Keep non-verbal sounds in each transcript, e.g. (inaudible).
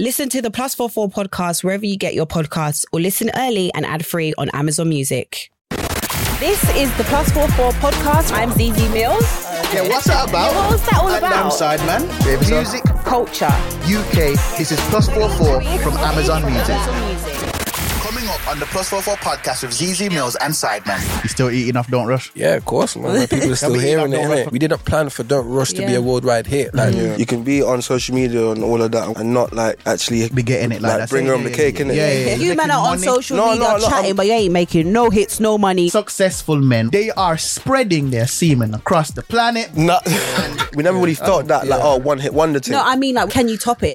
Listen to the Plus 44 podcast wherever you get your podcasts or listen early and ad free on Amazon Music. This is the Plus 44 podcast. I'm Zeze Millz. Yeah, what's that about? Yeah, what's that all And about? Damn side man. Music Culture. UK. This is Plus 44 from Amazon Music. On the Plus 44 podcast with Zeze Millz and Sideman. You still eating off Don't Rush? Yeah, of course, man. Like, People are still hearing it, innit? We didn't plan for Don't Rush to be a worldwide hit. Like, Mm. you can be on social media and all of that and not, like, actually Be getting it like, like, that. bring Yeah, home yeah, the cake, yeah, innit? Yeah, yeah, yeah. You man Making are on money. social No, media no, no, chatting, I'm- but you ain't making no hits, no money. Successful men, they are spreading their semen across the planet. Nah, (laughs) we never really thought that, like, oh, one hit one wonder thing. no, I mean, like, can you top it?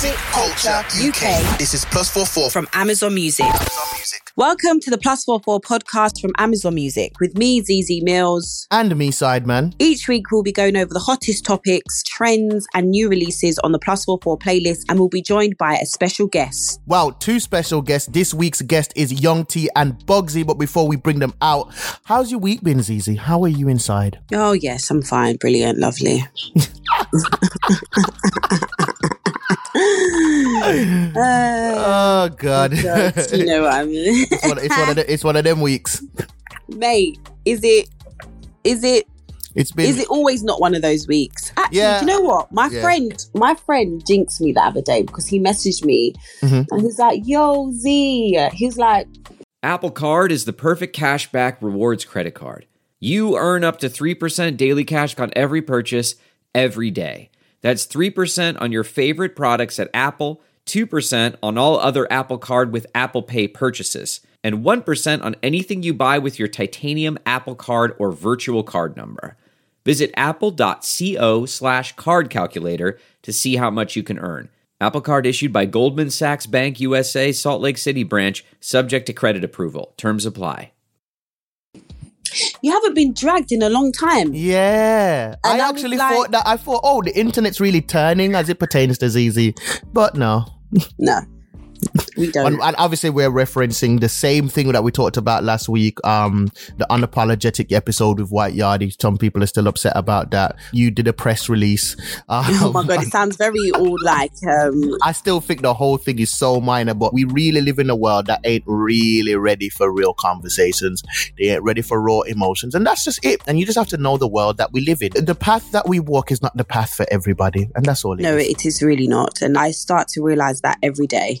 Music Culture UK. This is Plus 44 from From Amazon Music. Amazon Music. Welcome to the Plus 44 podcast from Amazon Music with me, Zeze Millz. And me, Sideman. Each week, we'll be going over the hottest topics, trends, and new releases on the Plus 44 playlist, and we'll be joined by a special guest. Wow, two special guests. This week's guest is Young T and Bugsey. But before we bring them out, how's your week been, Zeze? How are you inside? Oh, yes, I'm fine. Brilliant. Lovely. (laughs) (laughs) Oh God, it's, you know what I mean? one, it's one of the, it's one of them weeks. Mate, is it, is it, It's been is it always not one of those weeks? Actually, Yeah. do you know what? My Yeah. friend, my friend jinxed me the other day because he messaged me Mhm. and he's like, yo, Z. he's like, Apple Card is the perfect cashback rewards credit card. You earn up to 3% daily cash on every purchase every day. That's 3% on your favorite products at Apple, 2% on all other Apple Card with Apple Pay purchases, and 1% on anything you buy with your titanium Apple Card or virtual card number. Visit apple.co slash card calculator to see how much you can earn. Apple Card issued by Goldman Sachs Bank USA, Salt Lake City branch, subject to credit approval. Terms apply. you haven't been dragged in a long time. Yeah, I And I was actually like- thought that. I thought, oh, the internet's really turning as it pertains to Zeze, but no. No, we don't. And, and obviously, we're referencing the same thing that we talked about last week. Um, the unapologetic episode with White Yardie. Some people are still upset about that. You did a press release. Um, oh my god, it sounds very all like um I still think the whole thing is so minor, but we really live in a world that ain't really ready for real conversations. They ain't ready for raw emotions. And that's just it. And you just have to know the world that we live in. The path that we walk is not the path for everybody. And that's all it is. no, it is really not. And I start to realize that every day.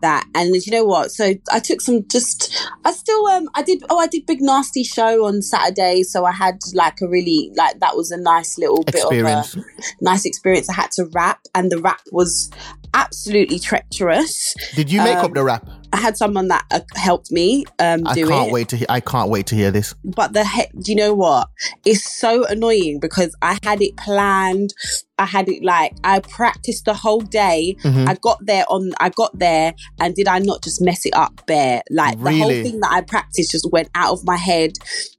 That and you know what? So I took some just I still um I did oh I did Big Narstie show on Saturday, so I had like a really like that was a nice little Experience. bit of a nice experience. I had to rap and the rap was absolutely treacherous. Did you make Um, up the rap? I had someone that uh, helped me um do it I can't it. wait to hear I can't wait to hear this. but the he- do you know what it's so annoying because i had it planned i had it like i practiced the whole day Mhm. i got there on i got there and did i not just mess it up bare? Like the whole thing that i practiced just went out of my head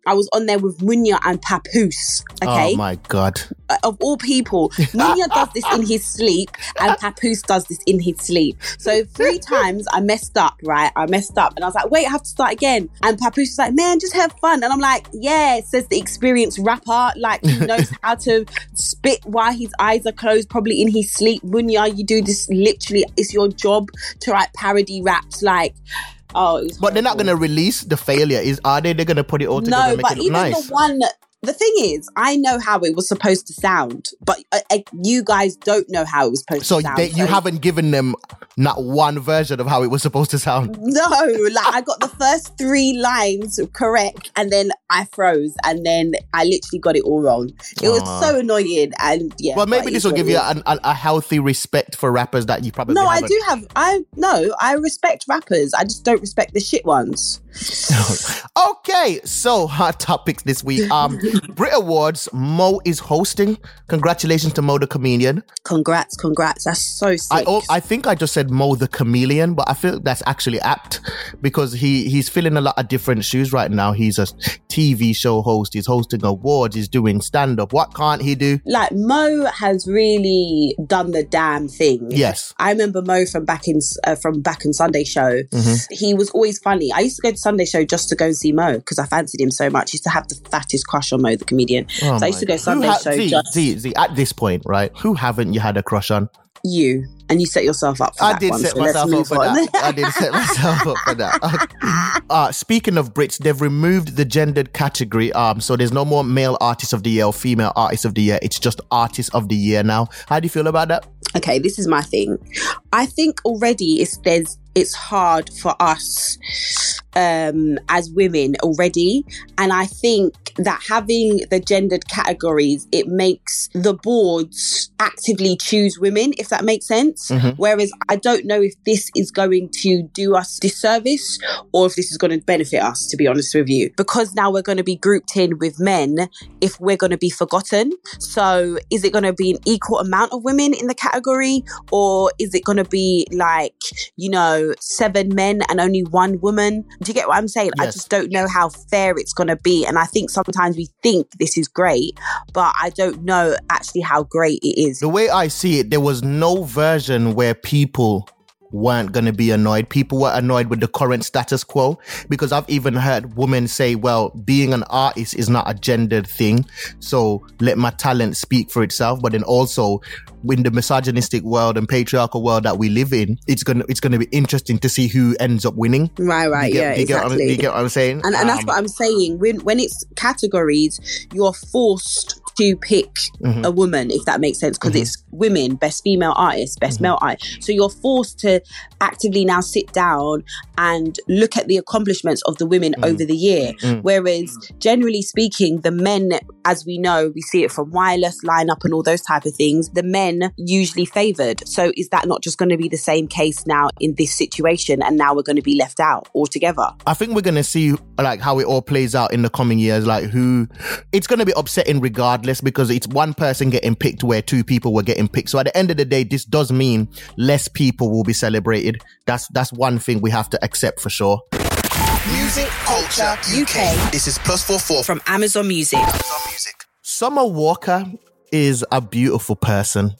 i was on there with munya and papoose okay Oh my god. Uh, of all people, Munya (laughs) does this in his sleep and Papoose does this in his sleep. So three (laughs) times I messed up, right? I messed up and I was like, wait, I have to start again. And Papoose was like, man, just have fun. And I'm like, yeah, says the experienced rapper. Like he knows (laughs) how to spit while his eyes are closed, probably in his sleep. Munya, you do this literally, it's your job to write parody raps. Like, oh, But they're not gonna release the failure, is are they? They're gonna put it all together No, and make but even nice. the one. The thing is, I know how it was supposed to sound, but uh, uh, you guys don't know how it was supposed so to sound. they, you haven't given them not one version of how it was supposed to sound. (laughs) No, like I got the first three lines correct, and then I froze, and then I literally got it all wrong. It was so annoying, and yeah. Well, maybe this will give you an, a, a healthy respect for rappers that you probably No, I haven't. do have. I no, I respect rappers. I just don't respect the shit ones. (laughs) okay, so hot topics this week. Um, (laughs) Brit Awards. Mo is hosting. Congratulations to Mo the comedian. Congrats, congrats. That's so sick. I I think I just said Mo the chameleon, but I feel that's actually apt because he he's filling a lot of different shoes right now. He's a TV show host. He's hosting awards. He's doing stand up. What can't he do? like Mo has really done the damn thing. Yes. I remember Mo from back in uh, from back in Sunday Show. Mhm. He was always funny. I used to go to Sunday Show just to go and see Mo because I fancied him so much. I used to have the fattest crush on Mo, the comedian. Oh so I used to go God. Sunday ha- Show see, just. see, see, at this point, right? Who haven't you had a crush on? you, and you set yourself up for I that did one. set so let's myself up for on. that. I did (laughs) set myself up for that. Uh, speaking of Brits, they've removed the gendered category. Um, so there's no more male artist of the year or female artist of the year. It's just artist of the year now. How do you feel about that? okay, this is my thing. I think already it's there's it's hard for us um as women already. And i think that having the gendered categories it makes the boards actively choose women if that makes sense. Mhm. whereas i don't know if this is going to do us disservice or if this is going to benefit us to be honest with you. Because now we're going to be grouped in with men if we're going to be forgotten. So is it going to be an equal amount of women in the category? Or is it going to be like you know seven men and only one woman? do you get what i'm saying? I just don't know how fair it's going to be and i think sometimes we think this is great but i don't know actually how great it is. The way I see it, there was no version where people weren't going to be annoyed. People were annoyed with the current status quo because I've even heard women say, well, being an artist is not a gendered thing. So let my talent speak for itself. But then also in the misogynistic world and patriarchal world that we live in, it's going to, it's going to be interesting to see who ends up winning. right right get, yeah do you get what I'm- exactly you get what I'm saying? And, and that's Um, what I'm saying. When when it's categories, you're forced to pick Mhm. a woman, if that makes sense, because Mhm. it's women, best female artist, best Mhm. male artist. So you're forced to actively now sit down and look at the accomplishments of the women Mhm. over the year. Mm. Whereas generally speaking, the men, as we know, we see it from wireless lineup and all those type of things, the men usually favored. So is that not just going to be the same case now in this situation? And now we're going to be left out altogether. I think we're gonna see like how it all plays out in the coming years. Like who, it's gonna be upsetting regardless because it's one person getting picked where two people were getting picked. So at the end of the day, this does mean less people will be celebrated. That's that's one thing we have to accept for sure. Music Culture UK. This is plus four four from From Amazon Music. Amazon Music. Summer Walker is a beautiful person,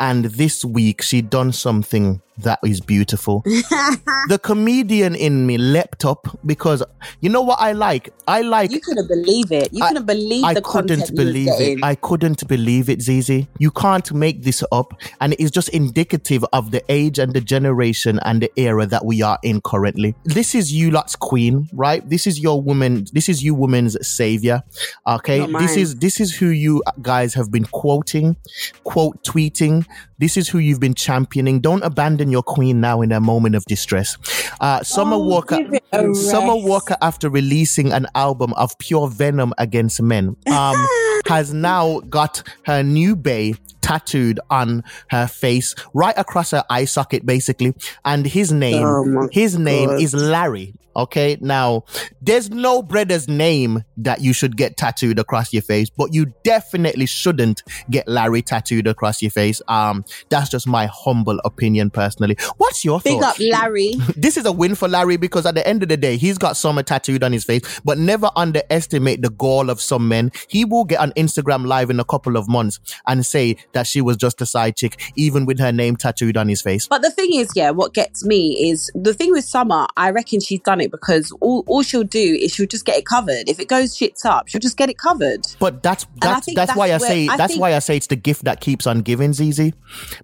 and this week she done something that is beautiful. (laughs) the comedian in me leapt up because you know what I like. I like You couldn't believe it. You I- couldn't believe I the couldn't believe it. I couldn't believe it, Zeze. You can't make this up. And it is just indicative of the age and the generation and the era that we are in currently. This is you lot's queen, right? This is your woman. This is you woman's savior. Okay. This is, this is who you guys have been quoting, quote tweeting. This is who you've been championing. Don't abandon your queen now in a moment of distress. Uh, Summer Oh, Walker, give it a Summer. Walker, after releasing an album of pure venom against men, um, (laughs) has now got her new bay tattooed on her face, right across her eye socket, basically. And his name, Oh his name God. is Larry. Okay, now there's no brother's name that you should get tattooed across your face, but you definitely shouldn't get Larry tattooed across your face. Um, that's just my humble opinion, personally. What's your Big thoughts? up Larry. (laughs) this is a win for Larry because at the end of the day, he's got summer tattooed on his face, but never underestimate the gall of some men. He will get on Instagram live in a couple of months and say that she was just a side chick, even with her name tattooed on his face. But the thing is, yeah, what gets me is the thing with Summer, I reckon she's done it because all, all she'll do is she'll just get it covered. If it goes shits up, she'll just get it covered. But that's that's that's, that's why I say I that's think- why I say it's the gift that keeps on giving, Zeze.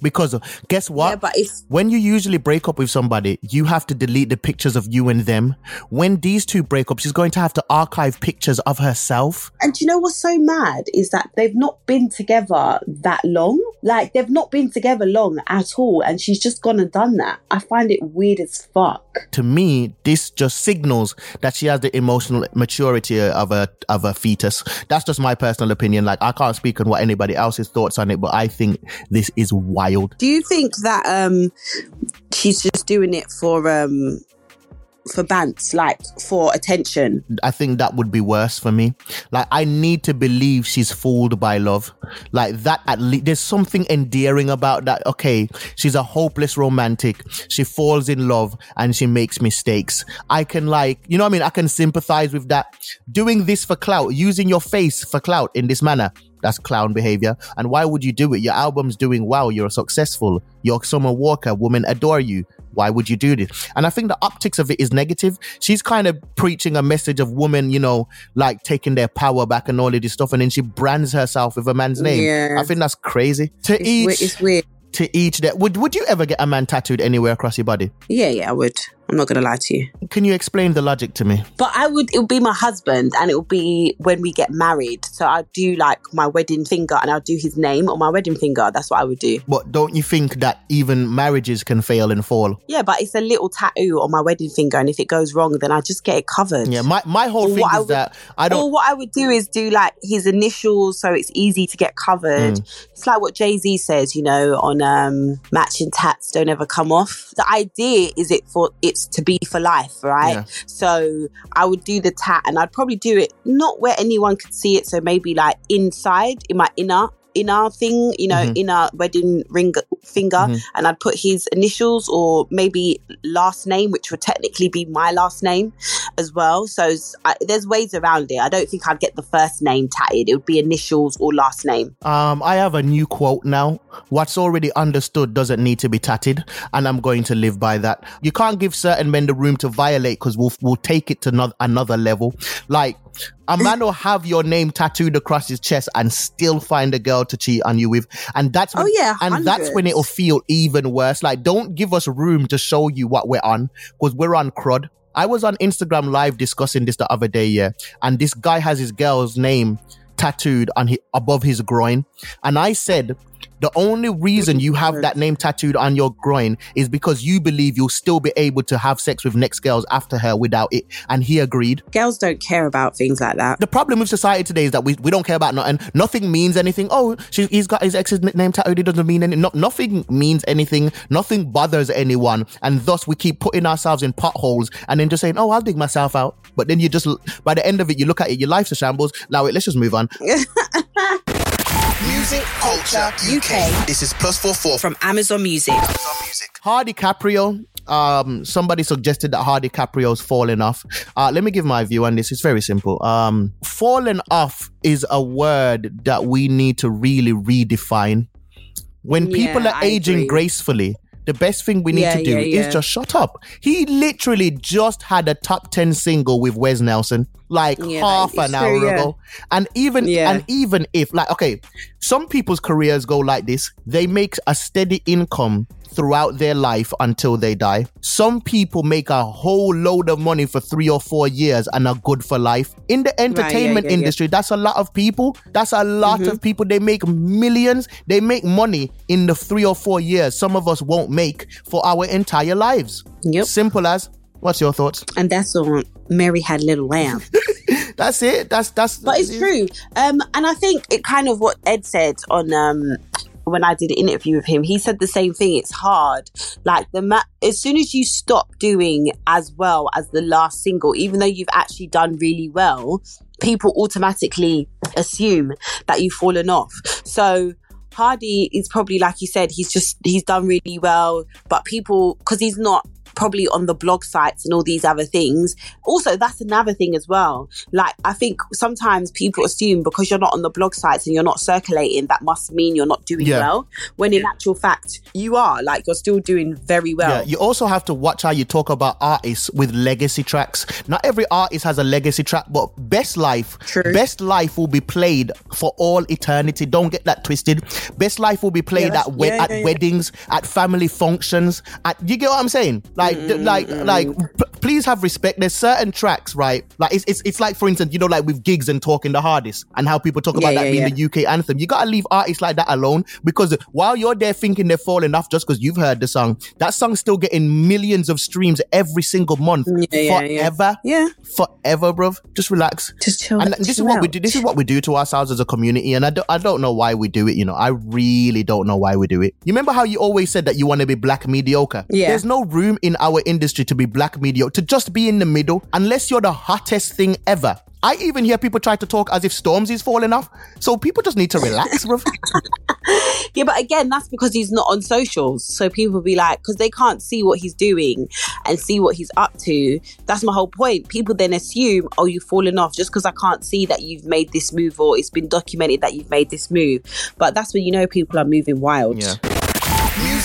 Because uh, guess what? Yeah, but it's when you usually break up with somebody, you have to delete the pictures of you and them. When these two break up, she's going to have to archive pictures of herself. and do you know what's so mad is that they've not been together that long. Like they've not been together long at all, and she's just gone and done that. I find it weird as fuck. to me, this just signals that she has the emotional maturity of a of a fetus. That's just my personal opinion. Like I can't speak on what anybody else's thoughts on it, but I think this is wild. Do you think that um she's just doing it for um for bants, like for attention? I think that would be worse for me. Like I need to believe she's fooled by love. Like that at least there's something endearing about that. Okay, she's a hopeless romantic. She falls in love and she makes mistakes. I can like, you know what I mean? I can sympathize with that. Doing this for clout, using your face for clout in this manner. That's clown behavior. And why would you do it? Your album's doing well. You're successful. You're Summer Walker. Women adore you. Why would you do this? And I think the optics of it is negative. She's kind of preaching a message of women, you know, like taking their power back and all of this stuff. And then she brands herself with a man's name. Yeah. I think that's crazy. To It's, each, weird, it's weird. to each that Would Would you ever get a man tattooed anywhere across your body? Yeah, yeah, I would. I'm not gonna lie to you. Can you explain the logic to me? But I would, it would be my husband and it would be when we get married. So I'd do like my wedding finger and I'll do his name on my wedding finger. That's what I would do. But don't you think that even marriages can fail and fall? Yeah, but it's a little tattoo on my wedding finger. And if it goes wrong, then I just get it covered. Yeah, my, my whole Or thing is would- that I don't. Well, what I would do is do like his initials so it's easy to get covered. Mm. It's like what Jay Z says, you know, on um, matching tats don't ever come off. The idea is it for it's to be for life, right? Yeah. So I would do the tat and I'd probably do it not where anyone could see it. So maybe like inside in my inner inner thing, you know, Mhm. inner wedding ring finger, Mhm. and I'd put his initials or maybe last name, which would technically be my last name as well. So I, there's ways around it. I don't think I'd get the first name tatted. It would be initials or last name. Um, I have a new quote now. What's already understood doesn't need to be tatted, and I'm going to live by that. You can't give certain men the room to violate because we'll we'll take it to no- another level. Like a man will have your name tattooed across his chest and still find a girl to cheat on you with, and that's oh, when, Oh, yeah, and that's when it'll feel even worse. Like, don't give us room to show you what we're on because we're on crud. I was on Instagram live discussing this the other day, yeah, and this guy has his girl's name tattooed on his, above his groin, and I said. The only reason you have that name tattooed on your groin is because you believe you'll still be able to have sex with next girls after her without it. And he agreed. Girls don't care about things like that. The problem with society today is that we, we don't care about nothing. Nothing means anything. Oh, she, he's got his ex's name tattooed. It doesn't mean anything. No, nothing means anything. Nothing bothers anyone. And thus we keep putting ourselves in potholes and then just saying, oh, I'll dig myself out. But then you just, by the end of it, you look at it, your life's a shambles. Now, wait, let's just move on. (laughs) Music Culture UK. This is plus four four from From Amazon Music. Amazon Music. Hardy Caprio. Um, somebody suggested that Hardy Caprio's fallen off. Uh, let me give my view on this. It's very simple. Um, fallen off is a word that we need to really redefine. When people Yeah, are I aging agree. gracefully, the best thing we need Yeah, to do yeah, is yeah. just shut up. He literally just had a top 10 single with Wes Nelson like half an hour true, ago. And even and even if like okay, some people's careers go like this. They make a steady income throughout their life until they die. Some people make a whole load of money for 3 or 4 years and are good for life. In the entertainment yeah, yeah. industry, that's a lot of people. That's a lot Mm-hmm. of people. They make millions. They make money in the 3 or 4 years some of us won't make for our entire lives. Yep. Simple as What's your thoughts? And that's on Mary Had Little Lamb. (laughs) That's it. That's that's. But it's true. Um, and I think it kind of what Ed said on um when I did an interview with him. He said the same thing. It's hard. Like the ma- as soon as you stop doing as well as the last single, even though you've actually done really well, people automatically assume that you've fallen off. So Hardy is probably like you said, he's just he's done really well, but people because he's not probably on the blog sites and all these other things. Also, that's another thing as well. Like I think sometimes people assume because you're not on the blog sites and you're not circulating, that must mean you're not doing Yeah. well. When in actual fact, you are. Like you're still doing very well. Yeah, you also have to watch how you talk about artists with legacy tracks. Not every artist has a legacy track, but Best Life, True. Best Life will be played for all eternity. Don't get that twisted. Best Life will be played at yeah, at yeah, yeah. weddings, at family functions. At you get what I'm saying? Like, th- like, like. p- please have respect. There's certain tracks, right? Like it's, it's it's like for instance, you know, like with Giggs and talking the hardest, and how people talk Yeah, about that yeah, being the UK anthem. You gotta leave artists like that alone because while you're there thinking they're falling off just because you've heard the song, that song's still getting millions of streams every single month Yeah, yeah, yeah. forever. Yeah. Forever, bruv. Just relax. Just chill. And this is what we do. This is what we do to ourselves as a community, and I don't, I don't know why we do it. You know, I really don't know why we do it. You remember how you always said that you want to be black mediocre? Yeah. There's no room in our industry to be black media, to just be in the middle, unless you're the hottest thing ever. I even hear people try to talk as if Stormzy's falling off. So people just need to relax, bruv. (laughs) Yeah, but again, that's because he's not on socials. So people be like, because they can't see what he's doing and see what he's up to. That's my whole point. People then assume, oh, you've fallen off just because I can't see that you've made this move or it's been documented that you've made this move. But that's when you know people are moving wild. Yeah.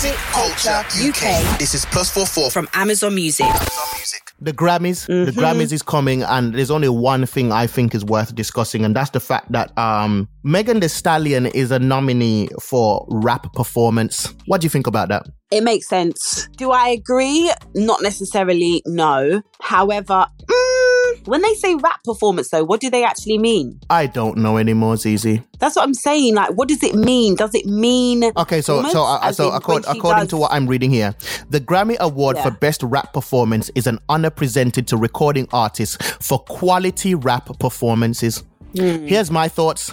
Music Culture UK. This is plus four four from From Amazon Music. Amazon Music. The Grammys, the Grammys is coming, and there's only one thing I think is worth discussing, and that's the fact that um, Megan Thee Stallion is a nominee for rap performance. What do you think about that? It makes sense. Do I agree? Not necessarily, no. However, mm, when they say rap performance, though, what do they actually mean? I don't know anymore, Zeze. That's what I'm saying. Like, what does it mean? Does it mean. Okay, so so uh, so in according, according does- to what I'm reading here, the Grammy Award Yeah. for Best Rap Performance is an honor presented to recording artists for quality rap performances. Hmm. Here's my thoughts.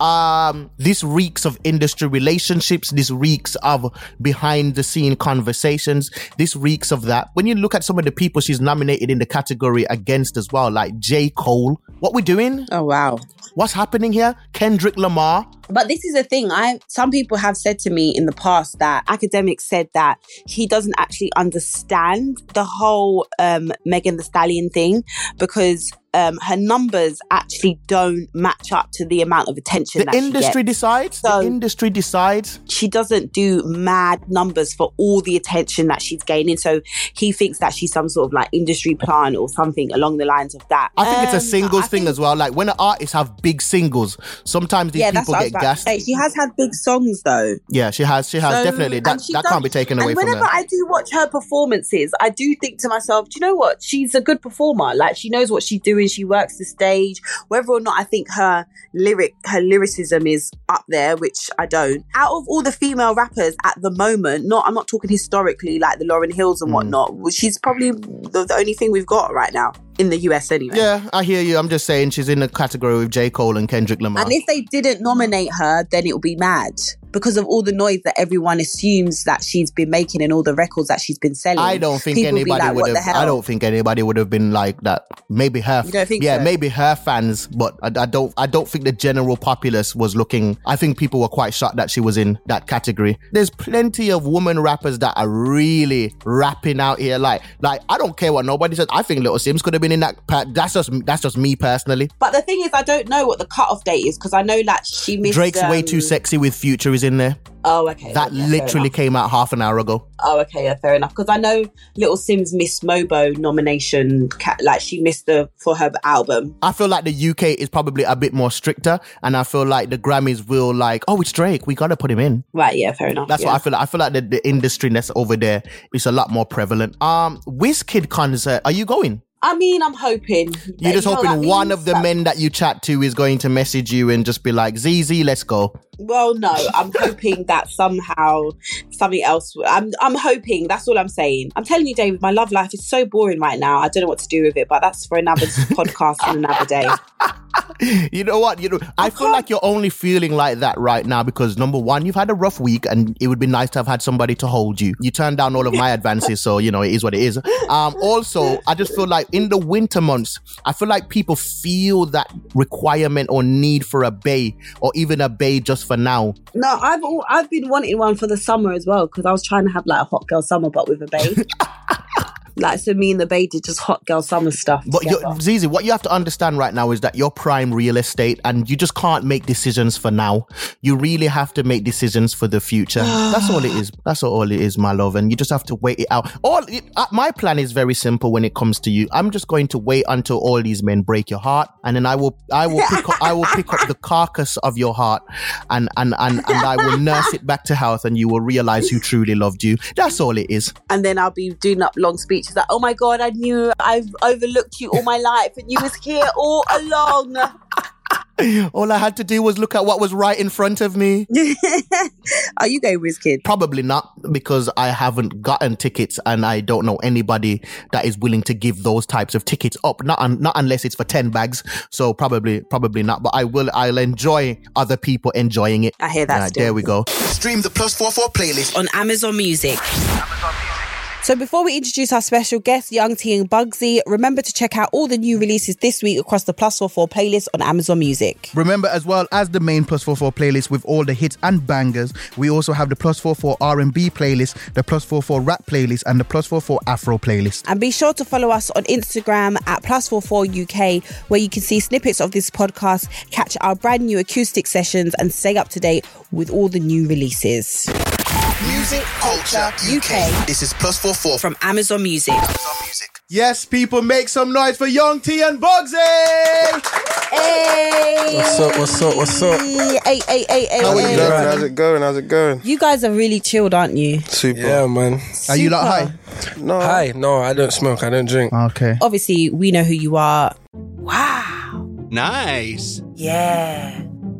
Um, this reeks of industry relationships. This reeks of behind the scene conversations. This reeks of that. When you look at some of the people she's nominated in the category against as well, like J. Cole. What we doing? Oh, wow. What's happening here? Kendrick Lamar. But this is the thing. I some people have said to me in the past that academics said that he doesn't actually understand the whole um, Megan Thee Stallion thing because um, her numbers actually don't match up to the amount of attention The that she industry decides. So- the industry decides. She doesn't do mad numbers for all the attention that she's gaining. So he thinks that she's some sort of like industry plant or something along the lines of that. I think it's a Um, singles thing think- as well. Like when artists have big singles, sometimes these Yeah, people what I was get about to gassed. She has had big songs though. Yeah, she has. She has So- definitely. That that does- can't be taken away and whenever. I do watch her performances, I do think to myself, do you know what? She's a good performer. Like she knows what she's doing. She works the stage. Whether or not I think her lyric, her lyricism is up there, which I don't. Out of all the female rappers at the moment, not I'm not talking historically like the Lauren Hills and hmm. whatnot. She's probably the, the only thing we've got right now in the US anyway. yeah, I hear you. I'm just saying she's in the category with J. Cole and Kendrick Lamar. And if they didn't nominate her, then it would be mad because of all the noise that everyone assumes that she's been making and all the records that she's been selling. I don't think anybody like, would have. I don't think anybody would have been like that. Maybe her. You don't think yeah, so? maybe her fans, but I, I don't. I don't think the general populace was looking. I think people were quite shocked that she was in that category. There's plenty of woman rappers that are really rapping out here. Like, like I don't care what nobody says. I think Little Simz could have been in that. That's just that's just me personally. But the thing is, I don't know what the cutoff date is because I know that she missed. Drake's way um, too sexy with Future is in there. Oh, okay. That yeah, literally came out half an hour ago. Oh, okay, yeah, fair enough. Because I know Little Simz missed Mobo nomination, like she missed the for her album. I feel like the UK is probably a bit more stricter, and I feel like the Grammys will like, oh, it's Drake, we gotta put him in. Right? Yeah, fair enough. That's yeah. what I feel like. I feel like the, the industry that's over there is a lot more prevalent. Um, Wizkid concert, are you going? I mean, I'm hoping. You're just You know, hoping one of the that- men that you chat to is going to message you and just be like, Zeze, let's go. Well, no, I'm hoping that somehow something else. I'm I'm hoping. That's all I'm saying. I'm telling you, David, my love life is so boring right now. I don't know what to do with it, but that's for another (laughs) podcast and another day. You know what? You know, I feel like you're only feeling like that right now because number one, you've had a rough week, and it would be nice to have had somebody to hold you. You turned down all of my advances, so you know it is what it is. Um, also, I just feel like in the winter months, I feel like people feel that requirement or need for a bay or even a bay just for now. No, I've I've been wanting one for the summer as well because I was trying to have like a hot girl summer, but with a babe. (laughs) like so, me and the baby did just hot girl summer stuff. But Zeze, what you have to understand right now is that you're prime real estate and you just can't make decisions for now. You really have to make decisions for the future. (sighs) That's all it is. That's all it is, my love. And you just have to wait it out. All it, uh, my plan is very simple when it comes to you. I'm just going to wait until all these men break your heart, and then I will, I will pick up, I will pick up the carcass of your heart, and and and and I will nurse it back to health, and you will realize who truly loved you. That's all it is. and then I'll be doing up long speeches like, "Oh my god, I knew I've overlooked you all my life, and you was here all along." (laughs) All I had to do was look at what was right in front of me. (laughs) Are you going Wizkid? Probably not because I haven't gotten tickets and I don't know anybody that is willing to give those types of tickets up. Not un- not unless it's for ten bags. So probably probably not. But I will. I'll enjoy other people enjoying it. I hear that Uh, there we go. Stream the Plus 44 playlist on Amazon Music. So before we introduce our special guest, Young T and Bugsey, remember to check out all the new releases this week across the Plus 44 playlist on Amazon Music. Remember, as well as the main Plus 44 playlist with all the hits and bangers, we also have the Plus 44 R&B playlist, the Plus 44 rap playlist, and the Plus 44 Afro playlist. And be sure to follow us on Instagram at plus44UK, where you can see snippets of this podcast, catch our brand new acoustic sessions, and stay up to date with all the new releases. Music Culture UK. This is Plus 44 From Amazon Music. Amazon Music. Yes, people, make some noise for Young T and Bugsey. Hey. What's up? What's up? What's up? Hey, hey, hey, hey, How are hey. you Going? How's it going? How's it going? You guys are really chilled, aren't you? Super. Yeah, man. Super. Are you not high? No. Hi. No, I don't smoke. I don't drink. Okay. Obviously, we know who you are. Wow. Nice. Yeah.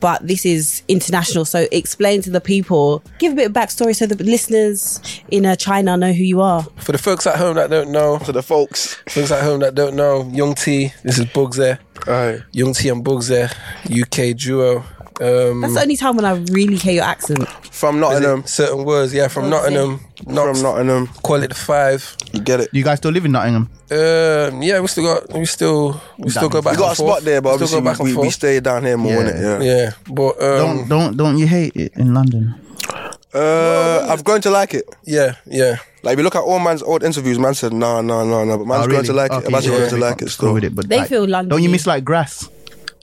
But this is international, so explain to the people, give a bit of backstory so the listeners in uh, China know who you are. For the folks at home that don't know, for the folks. folks at home that don't know, Young T, this is Bugs there. Aye. Young T and Bugs there, UK duo. Um, That's the only time when I really hear your accent. From Nottingham. certain words, yeah, from Okay. Nottingham. Knox, From Nottingham. Call it the five. You get it. You guys still live in Nottingham? Um, yeah, we still got, we still, we still go back. We got a forth. spot there, but We still obviously go back and we, we, we forth. stay down here more, Yeah. innit? Yeah. Yeah, but um, don't don't don't you hate it in London? Uh, I've grown to like it. yeah, yeah. Like, if you look at all man's old interviews, man said, nah, nah, nah, nah. But man's Oh, grown to like Okay, it. Man's yeah, grown to like it cool still. with it, but They like, feel London. Don't you miss like grass?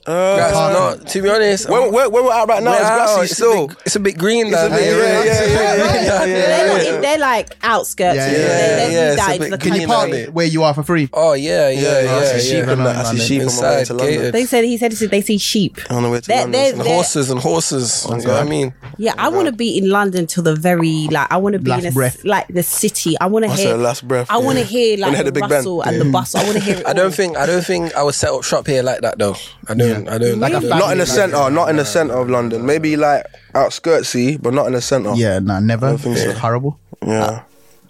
Uh, That's not, to be honest, where, where, where we're at right now we're is out, grassy it's, still. a bit, it's a bit green It's down a bit- yeah, yeah, yeah, yeah, yeah, they're, not they're like outskirts. Yeah, you know, yeah, they, they yeah, moved it's out a into bit- the can Can you you country. park where you are for free? Oh yeah, yeah, yeah, I yeah. see sheep and that. I see sheep on my way Inside, to London. They said he said they see sheep. On the way to They're- London. they're- horses and horses. You know what I mean? Yeah, I want to be in London till the very like. I want to be in a, s- breath. like the city. I want to hear said last breath. I want to hear like hear the, the Big Ben. and the bustle. I want to hear. (laughs) It I don't think I don't think I would set up shop here like that though. I don't. I don't. Like a I don't- family Not in the like- centre, not in the centre of London. Maybe like outskirtsy, but not in the centre. Yeah, nah, never. don't think so. It's horrible. Yeah. Uh,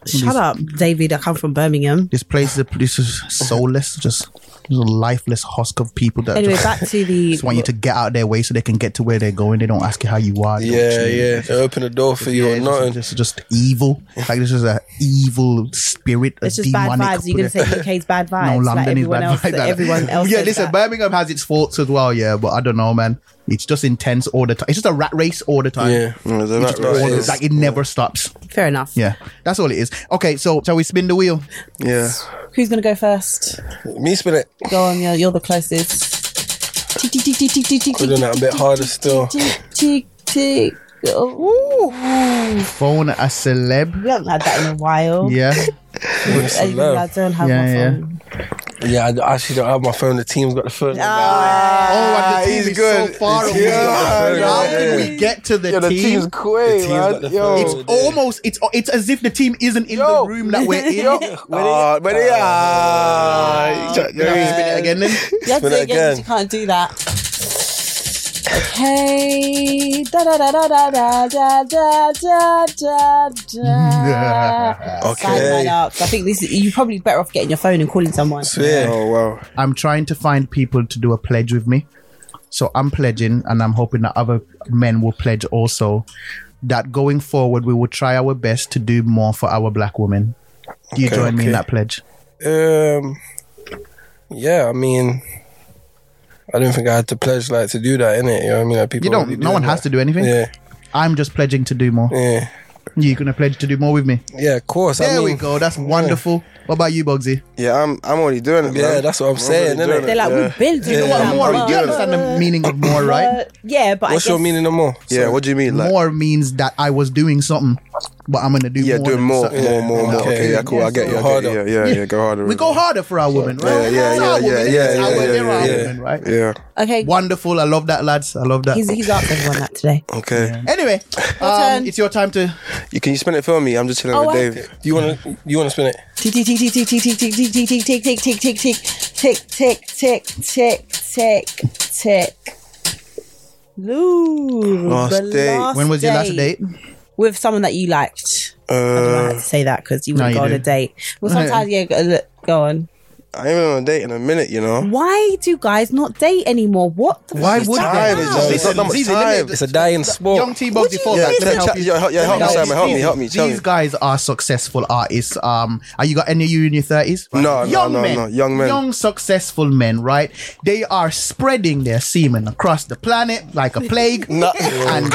Shut up, David. I come from Birmingham. This place is this is soulless, just, just a lifeless husk of people that Anyway, just, back to the. (laughs) just want you to get out of their way so they can get to where they're going. They don't ask you how you are. They Yeah, you. yeah. They open the door for you Yeah, or it's nothing. just, just, just evil. Like this is a evil spirit. a It's just bad vibes. You're gonna say UK's bad (laughs) vibes. No, like London is everyone bad else. vibes. that everyone (laughs) else. Yeah, says listen, that. Birmingham has its faults as well. Yeah, but I don't know, man. It's just intense all the time. It's just a rat race all the time. Yeah. Mm, there's a It's rat just race. all the- like it never stops. Fair enough. Yeah, that's all it is. Okay, so shall we spin the wheel? Yeah. Who's gonna go first? Me spin it. Go on. You're, you're the closest. Tick, tick, tick, tick, tick, tick, tick, We're doing that a bit harder still. tick, tick, tick. Ooh. Phone a celeb. We haven't had that in a while. Yeah, Even though (laughs) I don't have Yeah, my phone. Yeah, I actually don't have my phone. The team's got the phone. Ah. Oh, and the team he's is good. so far away. Yeah, How yeah, can we get to the Yo, the team? team's quick, team's got the. Yo. phone. It's almost it's it's as if the team isn't in Yo. the room that we're in. Oh, but yeah. Can we spin it again then? You have to Spin do it it again. 'cause again. You can't do that. Okay. Da da da da da da da da da da da. Okay. Sign that up. I think this is, you're probably better off getting your phone and calling someone. Yeah. Oh, wow. I'm trying to find people to do a pledge with me. So I'm pledging, and I'm hoping that other men will pledge also. That going forward, we will try our best to do more for our black women. Do you Okay, join me in that pledge? Um. Yeah, I mean, I don't think I had to pledge like to do that, innit? You know what I mean? Like, people You don't. No one doing has to do anything. Yeah, I'm just pledging to do more. yeah, You gonna pledge to do more with me? yeah. Of course. There I mean, we go. That's wonderful. What about you, Bugsey? Yeah, I'm I'm already doing it. Yeah, that's what I'm saying, already innit? doing They're like, yeah. we've been doing You know what, more. but- You understand the meaning of more, right? Uh, yeah, but What's I your meaning of more? Yeah, what do you mean? Like, more means that I was doing something, but I'm gonna do more. yeah, more. doing than more, something. more, more, more. Okay. Okay, yeah, cool. I get you. I get you. Yeah, yeah, yeah. Go harder. We go harder for our women, right? Yeah, yeah, It's yeah, our yeah, women, yeah, yeah, yeah, they're our yeah, women, right? Yeah. okay. Wonderful. I love that, lads. I love that. He's he's asked everyone that today. Okay. Anyway, um, it's your time to. You can you spin it for me? I'm just chilling Oh, with Dave. Do you wanna? You wanna spin it? Tick tick tick tick tick tick tick tick tick tick tick tick tick tick tick tick tick tick tick, tick. Ooh, Last date. When was your last date? With someone that you liked. I don't know how Uh, to say that because you No, would you go on a date. Well, No, sometimes, yeah, go, look, go on. I ain't been on a date in a minute, you know. Why do guys not date anymore? What? The Why fuck is would that they? Time about? is just, it's not that much time. It's a dying sport. Young T Bug before Yeah, that. yeah, help yeah, you? yeah, yeah, help me, Simon, help me, these- help me, tell These me. guys are successful artists. Um, are you got any of you in your thirties? No, no, young no, men, no, young men. young successful men. Right? They are spreading their semen across the planet like a plague, No. and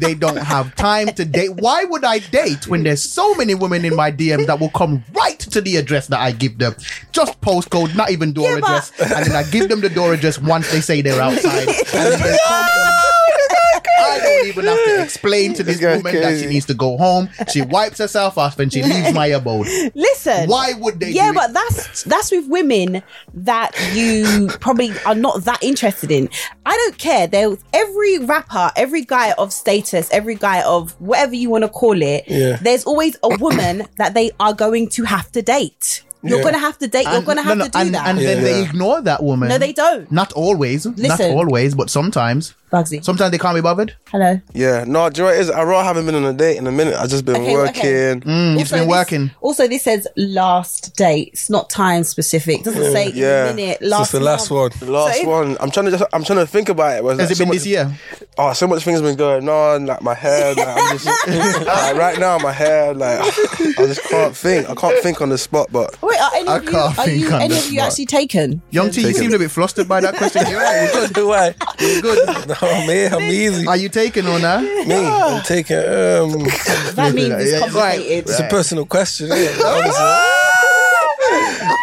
they don't have time to date. Why would I date when there's so many women in my DM that will come right to the address that I give them? Just postcode, not even door Yeah, but- address, and then I give them the door address once they say they're outside. (laughs) And then they come I don't even have to explain to this This guy's woman that she needs to go home. She wipes herself off and she leaves my abode. Listen. Why would they? Yeah, do it? but that's that's with women that you probably are not that interested in. I don't care. There, every rapper, every guy of status, every guy of whatever you want to call it. Yeah. There's always a woman (coughs) that they are going to have to date. You're Yeah. going to have to date. You're going to have no, to do and, that. And then Yeah. they ignore that woman. no, they don't. Not always. Not Listen. always, but sometimes. Bugsey. Sometimes they can't be bothered. Hello. Yeah, no, do you know what it is? I really haven't been on a date in a minute. I've just been Okay, working. okay. Mm, you've Also, been this- working. Also, this says last date. It's not time specific. Doesn't say Yeah. in a minute. Last is the last one. The last So if- one. I'm trying to just. I'm trying to think about it. Has it been this year? Oh, so much things been going on. Like my hair. Like, I'm just, (laughs) like, right now, my hair. Like I just can't think. I can't think on the spot. But Wait, are any I of you, can't are think you on any the of you spot. actually taken? Young T, you Take it. seemed a bit flustered by that question. You're right. (laughs) You're good. Why? You're good. No, (laughs) man, I'm easy. Are you taking or not? Me, I'm taking. Um, (laughs) That means it's Yeah, right. complicated. it's a personal question. Isn't (laughs) it? Obviously.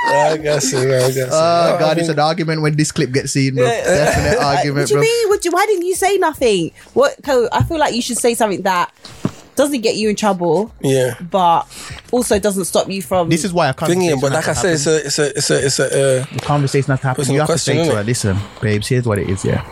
I guess it. I guess it. Oh I god, it's mean, an argument when this clip gets seen, bro. Definite What argument, do you bro. mean? What do, why didn't you say nothing? What? Co, I feel like you should say something that doesn't get you in trouble, Yeah. but also doesn't stop you from. This is why I can't. Thinking, but like I said, it's a, it's a, it's a, it's a. Uh, the conversation has to happen. Personal You have to question, say to innit? her, listen, babes, here's what it is, yeah.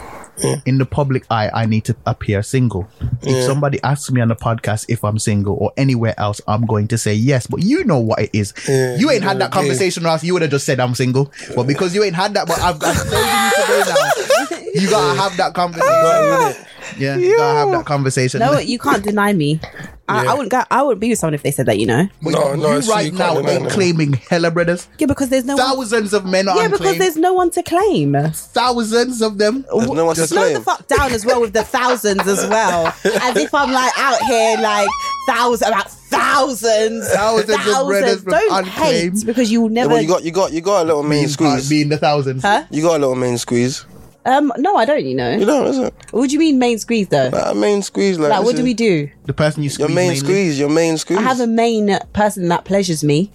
In the public eye, I need to appear single. If somebody asks me on the podcast if I'm single or anywhere else, I'm going to say yes. But you know what it is. Yeah, you ain't had that conversation, Ross. You would have just said I'm single. But because you ain't had that, but I've got saving you today now. (laughs) You gotta have that conversation. Yeah, (laughs) you gotta have that conversation. no, (laughs) you can't deny me. I, I wouldn't go. I wouldn't be with someone if they said that. You know. No, you, no, you it's right you can't now deny ain't that. claiming hella brothers. Yeah, because there's no. One, Thousands of men are yeah, because unclaimed. there's no one to claim. thousands of them. there's no one to Slow the claim. fuck down as well with the thousands as well. (laughs) As if I'm like out here like thousands about thousands. Thousands of brothers from Don't unclaimed. hate because you will Yeah, never well, you got you got you got a little main squeeze. Being the thousands. Huh? You got a little main squeeze. Um no, I don't, you know. You know, isn't it? What do you mean main squeeze though? Like a main squeeze. Like, Like what do we do? The person you squeeze Your main mainly. squeeze. Your main squeeze. I have a main person that pleasures me.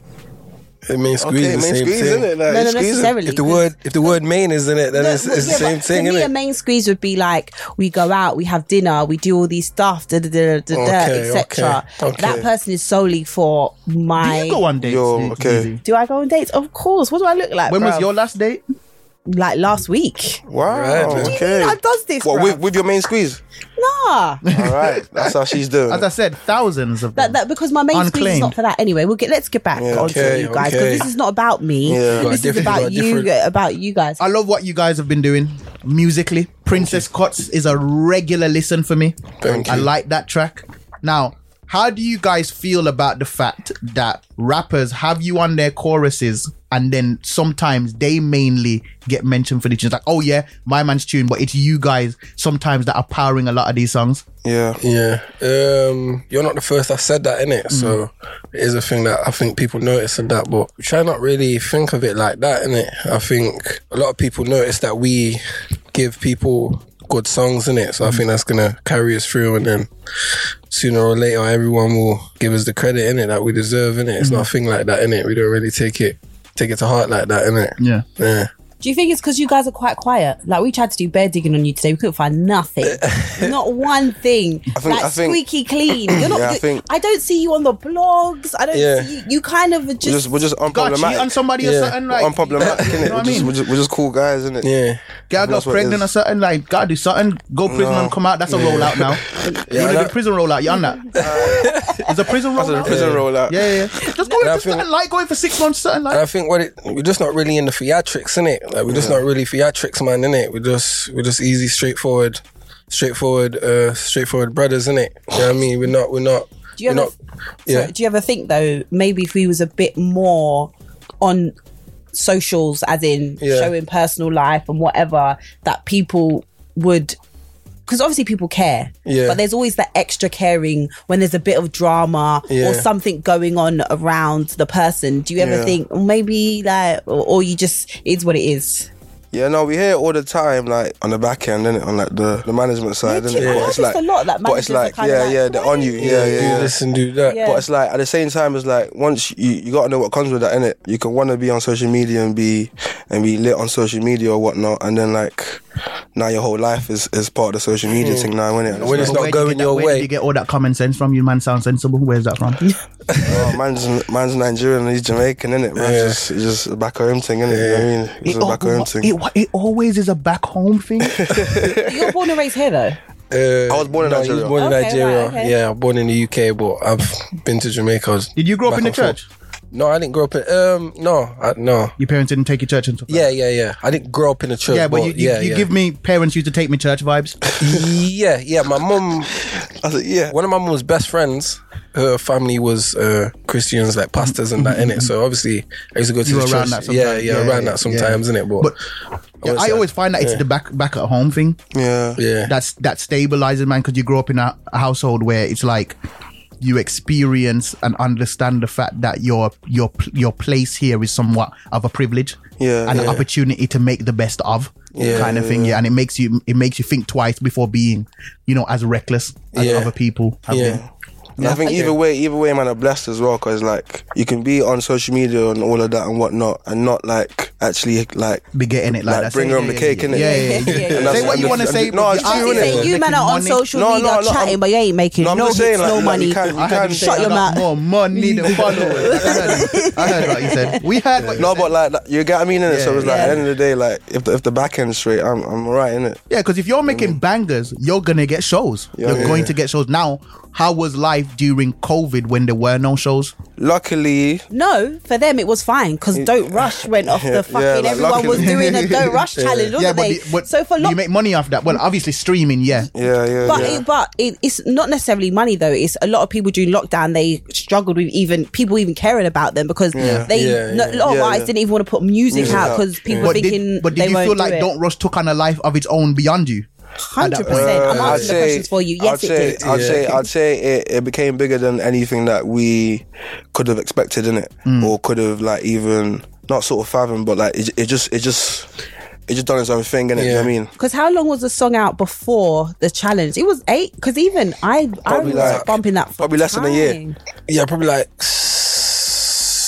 it means squeeze okay, the main same squeeze, thing. isn't it? Like, No, you not necessarily. If the word, if the word main is in it, then No, it's, well, it's the same but thing, to me, isn't a main squeeze would be like we go out, we have dinner, we do all these stuff, da da da da da, Okay, etc. okay, okay. That person is solely for Do my. you go on dates? Yo, okay. Do I go on dates? Of course. What do I look like? When was your last date? Like last week? Wow. Right, man. What do you okay. mean I does this? What bruv? with, with your main squeeze? Nah. All right, that's how she's doing. As I said, thousands of That, them. that because my main squeeze is Unclaimed. not for that anyway. We'll get let's get back Yeah, onto okay, you guys because okay. this is not about me. Yeah. got a This is different- about got a you different- about you guys. I love what you guys have been doing musically. Princess Cuts is a regular listen for me. Thank you. I you. like that track. Now, how do you guys feel about the fact that rappers have you on their choruses and then sometimes they mainly get mentioned for the tunes? Like, oh yeah, my man's tune, but it's you guys sometimes that are powering a lot of these songs. yeah. Yeah. Um, you're not the first that said that, innit? Mm. So it is a thing that I think people notice and that, but try not really think of it like that, in it. I think a lot of people notice that we give people good songs in it. So I mm. think that's gonna carry us through and then sooner or later everyone will give us the credit in it that we deserve in it. It's not a thing like that in it. We don't really take it take it to heart like that in it. Yeah. Yeah. Do you think it's because you guys are quite quiet? Like we tried to do bear digging on you today, we couldn't find nothing, (laughs) not one thing. think- like I think- squeaky clean. You're not. Yeah, I think- I don't see you on the blogs. I don't Yeah. see you. You kind of are We're just. just we're just God, cheat unproblematic. on somebody or Yeah. something like unproblematic, You know what I just, mean? we're just we're just cool guys, innit? Yeah. Girl got That's what it pregnant or is. something like gotta do something. Go prison No. and come out. That's a rollout now. (laughs) you wanna that- do prison rollout? You on that? (laughs) It's a prison That's a rollout. prison rollout. Yeah, yeah, yeah. Just go And I into think- something like going for six months, something And I think what it, we're just not really in the theatrics, in it. Like we're just not really theatrics, man, innit? We're just we're just easy, straightforward, straightforward, uh, straightforward brothers, innit? You know what I mean? We're not we're not Do you ever, not so yeah. do you ever think though, maybe if we was a bit more on socials, as in Yeah. showing personal life and whatever, that people would. Because obviously people care, Yeah. but there's always that extra caring when there's a bit of drama Yeah. or something going on around the person. Do you ever Yeah. think "Oh, maybe like, or, or you just it's what it is? Yeah, no, we hear it all the time, like on the back end, innit? On like the, the management side, Yeah, innit? I But noticed a lot that but it's like, kinda yeah, like, yeah, they're on you, yeah, yeah, do yeah. this and do that. Yeah. But it's like at the same time, it's like once you you gotta know what comes with that, innit? You can want to be on social media and be and be lit on social media or whatnot, and then like now your whole life is, is part of the social media thing now, innit? And When it's not Where going get that- your where way. do you get all that common sense from? You man sound sensible. Where's that from? (laughs) (laughs) oh, man's man's Nigerian he's Jamaican, innit? Man's Yeah. just just a back home thing, innit? You know what I mean? It's a back home thing. it, it always is a back home thing. (laughs) You're born and raised here though. Uh, I was born in no, Nigeria. you was born in Okay, Nigeria. right, okay. Yeah, born in the UK, but I've been to Jamaica. Did you grow up in the church? forth. Church? No, I didn't grow up in. Um, no, I, no. Your parents didn't take you to church and stuff. like Yeah, yeah, yeah. I didn't grow up in a church. Yeah, but you, you, yeah, you yeah. give me parents used to take me church vibes. (laughs) yeah, yeah. My mum, I said, yeah. one of my mum's best friends, her family was uh, Christians, like pastors and that (laughs) in it. So obviously, I used to go to You the were around church. that yeah, sometimes. yeah, Yeah, around yeah, that sometimes, yeah. innit? But, But Yeah, I always find that it's Yeah. the back back at home thing. Yeah. yeah, That's that stabilizes man because you grow up in a, a household where it's like you experience and understand the fact that your your your place here is somewhat of a privilege Yeah, and an opportunity to make the best of Yeah, kind of thing yeah and it makes you it makes you think twice before being you know as reckless as Yeah. other people have Yeah. been. And I think either way, either way, man, are blessed as well. Cause like you can be on social media and all of that and whatnot, and not like actually like be getting it like, like that. bring Say- home the cake, yeah, innit? yeah, yeah, yeah, Yeah, yeah. yeah, And yeah. that's Say what you wanna say, No, but it's I I true, innit? saying you man are on social media no, no, chatting, I'm- but you ain't making No, I'm no saying, like, no money. you can- I you say Shut your mouth. more money than followers. I heard, what you said. We heard what you No, but like you get what I mean, innit? so Yeah, it's like at the end of the day, like if the, if the back end's straight, I'm I'm alright, innit? Yeah, because if you're making bangers, you're gonna get shows. You're going to get shows. Now, how was life during COVID when there were no shows? Luckily, No, for them it was fine because Don't Rush went off the (laughs) fucking. yeah, like, everyone was doing a Don't (laughs) Rush challenge, wasn't yeah, but, they? the- but so for lo- you make money off that? Well, obviously streaming, yeah. yeah, yeah, But yeah. it, but it, it's not necessarily money though. It's a lot of people during lockdown. They struggled with even people even caring about them because they Yeah, no- a lot of Yeah, artists yeah. didn't even want to put music, Music out out. because people But were thinking did, but they did you won't feel like. Don't Rush took on a life of its own beyond you? Hundred percent. I'm I'd answering the say- questions for you. Yes, I'd it say, did. I'd say, I'd say it, it became bigger than anything that we could have expected in it, Mm. or could have like even not sort of fathomed, but like it, it just, it just, it just done its own thing, innit? You know what I mean? Because how long was the song out before the challenge? It was eight. Because even I, I Probably was like- bumping that for probably less than a year. yeah, probably like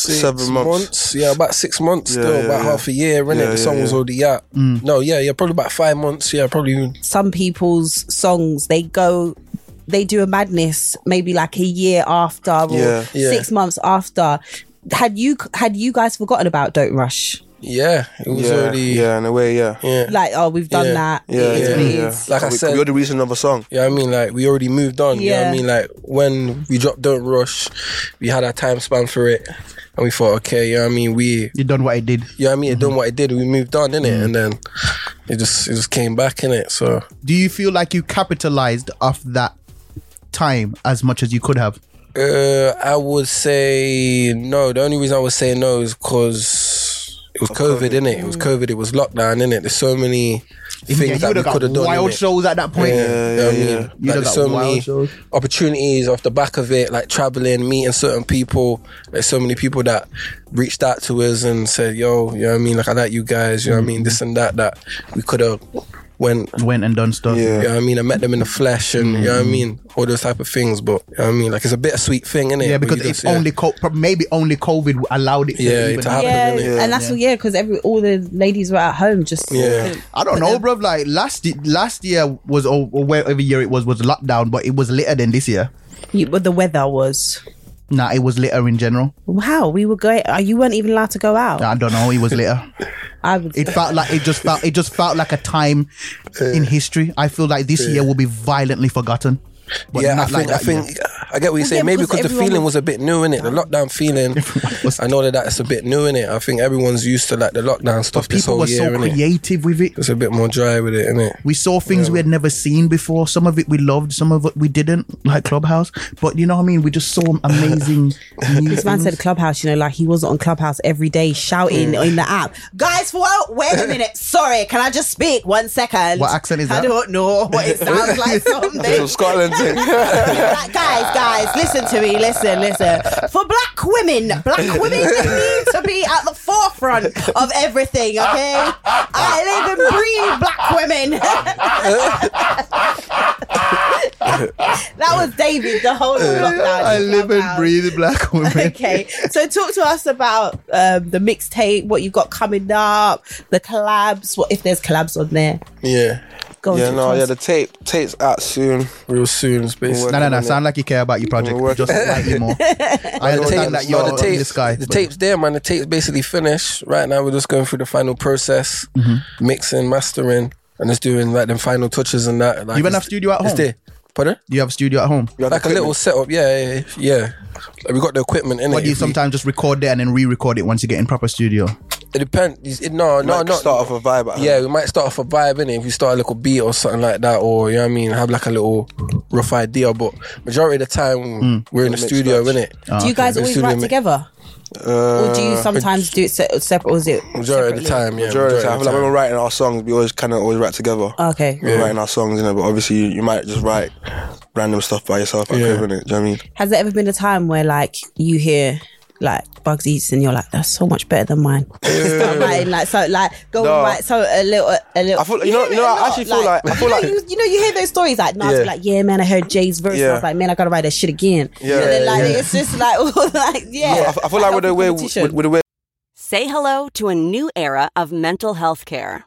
six Seven months. Yeah, about six months. Yeah, still yeah, about yeah. half a year. Innit? Yeah, the yeah, song was already out. Mm. No, yeah, yeah, probably about five months. Yeah, probably. Some people's songs they go. They do a madness maybe like a year after or Yeah. Yeah. six months after. Had you had you guys forgotten about Don't Rush? Yeah, it was Yeah, already. yeah, in a way, yeah, yeah. Like oh we've done Yeah. that. yeah, It is yeah, it yeah. is. Like I we, said- the reason of a song. Yeah, I mean, like we already moved on. Yeah, Yeah. I mean, like when we dropped "Don't Rush," we had our time span for it, and we thought, okay, yeah, I mean, we, You done what I did. yeah, I mean, it done what it did. We moved on, innit? And then it just, it just came back, in it. So Do you feel like you capitalized off that time as much as you could have? Uh, I would say no. The only reason I would say no is because it was COVID, innit? It was COVID. It was lockdown, innit? There's so many Yeah, things you that we could have done. wild shows at that point. Yeah, you know what I mean, You'd like, so wild many shows. opportunities off the back of it, like traveling, meeting certain people. There's so many people that reached out to us and said, "Yo, you know what I mean? Like I like you guys. You know what I mean? Mm. This and that. That we could have went Went and done stuff. Yeah. You know what I mean? I met them in the flesh and, you know what I mm. mean? All those type of things. But, you know what I mean? Like, it's a bittersweet thing, isn't it? Yeah, because it's just- yeah. only co- maybe only COVID allowed it to Yeah, to happen. Yeah, innit? and that's yeah because every all the ladies were at home just Yeah. I don't know, bro. Like last last year was or or whatever year it was was lockdown, but it was later than this year. You, but the weather was Nah, it was later in general. wow. We were going. Uh, you weren't even allowed to go out. I don't know. It was later. (laughs) I would. It felt like it just felt it just felt like a time in history. I feel like this year will be violently forgotten. But yeah, I think like I that, think I get what you're saying. yeah, Maybe because because the feeling was- was a bit new in it. The lockdown feeling. (laughs) was- I know that that's a bit new in it. I think everyone's used to like the lockdown stuff But this people whole were year. so innit? creative with it. It's a bit more dry with it, innit? We saw things we had never seen before. Some of it we loved, some of it we didn't, like Clubhouse. But you know what I mean? We just saw (laughs) amazing new This man said Clubhouse, you know, like he was on Clubhouse every day shouting in the app. Guys, well, wait a minute. (laughs) Sorry, can I just speak one second? What accent is I that? I don't know what it sounds like. Something. From Scotland thing. Like, (laughs) guys, guys, listen to me. Listen, listen. For black women, black women (laughs) need to be at the forefront of everything. Okay, I live and breathe black women. (laughs) that was David the whole of lockdown. I live and Clubhouse. breathe black women. Okay, so talk to us about um, the mixtape, what you've got coming up, the collabs, what if there's collabs on there. Yeah, Go Yeah, talk no, yeah, the tape tape's out soon. real soon, it's basically. No, no, no. on. Sound like you care about your project. (laughs) We're working- Just slightly more. I The understand that you're no, the in tapes, this guy. the but- tape's there, man. The tape's basically finished. Right now, we're just going through the final process, mm-hmm. mixing, mastering, and just doing like them final touches and that. Like, You even it's- have studio at it's home? there. Pardon? Do you have a studio at home? You have Like a little setup, yeah, yeah, yeah. Like, we got the equipment in Or it. do you If we- sometimes just record there and then re-record it once you get in proper studio? It depends. It, no, no, Might not start off a vibe. At Yeah, we might start off a vibe in it. If we start a little beat or something like that, or you know what I mean, have like a little rough idea. But majority of the time, mm. we're in the studio, match. in it. do you guys The always studio write mi- together? or do you uh, sometimes do it se- separate? Or is it Majority of the time, yeah. Majority of the time, like when we're writing our songs, we always kind of always write together. Ah, okay. We're writing our songs, you know, but obviously you, you might just write random stuff by yourself at Yeah. crib, innit? Do you know what I mean? Has there ever been a time where like you hear like Bugsey's and you're like, that's so much better than mine? (laughs) Start writing like so like go No. and write so a little a little. I feel- you know- hear you know, it a I lot, actually feel like- I feel you know, like- you, you know you hear those stories like no, I Yeah. be like yeah man I heard Jay's verse and I Yeah. was like man I gotta write that shit again. Yeah, and then, like yeah. it's just like (laughs) like yeah. I, f- I feel like with the way with, competition. with the way Say hello to a new era of mental health care.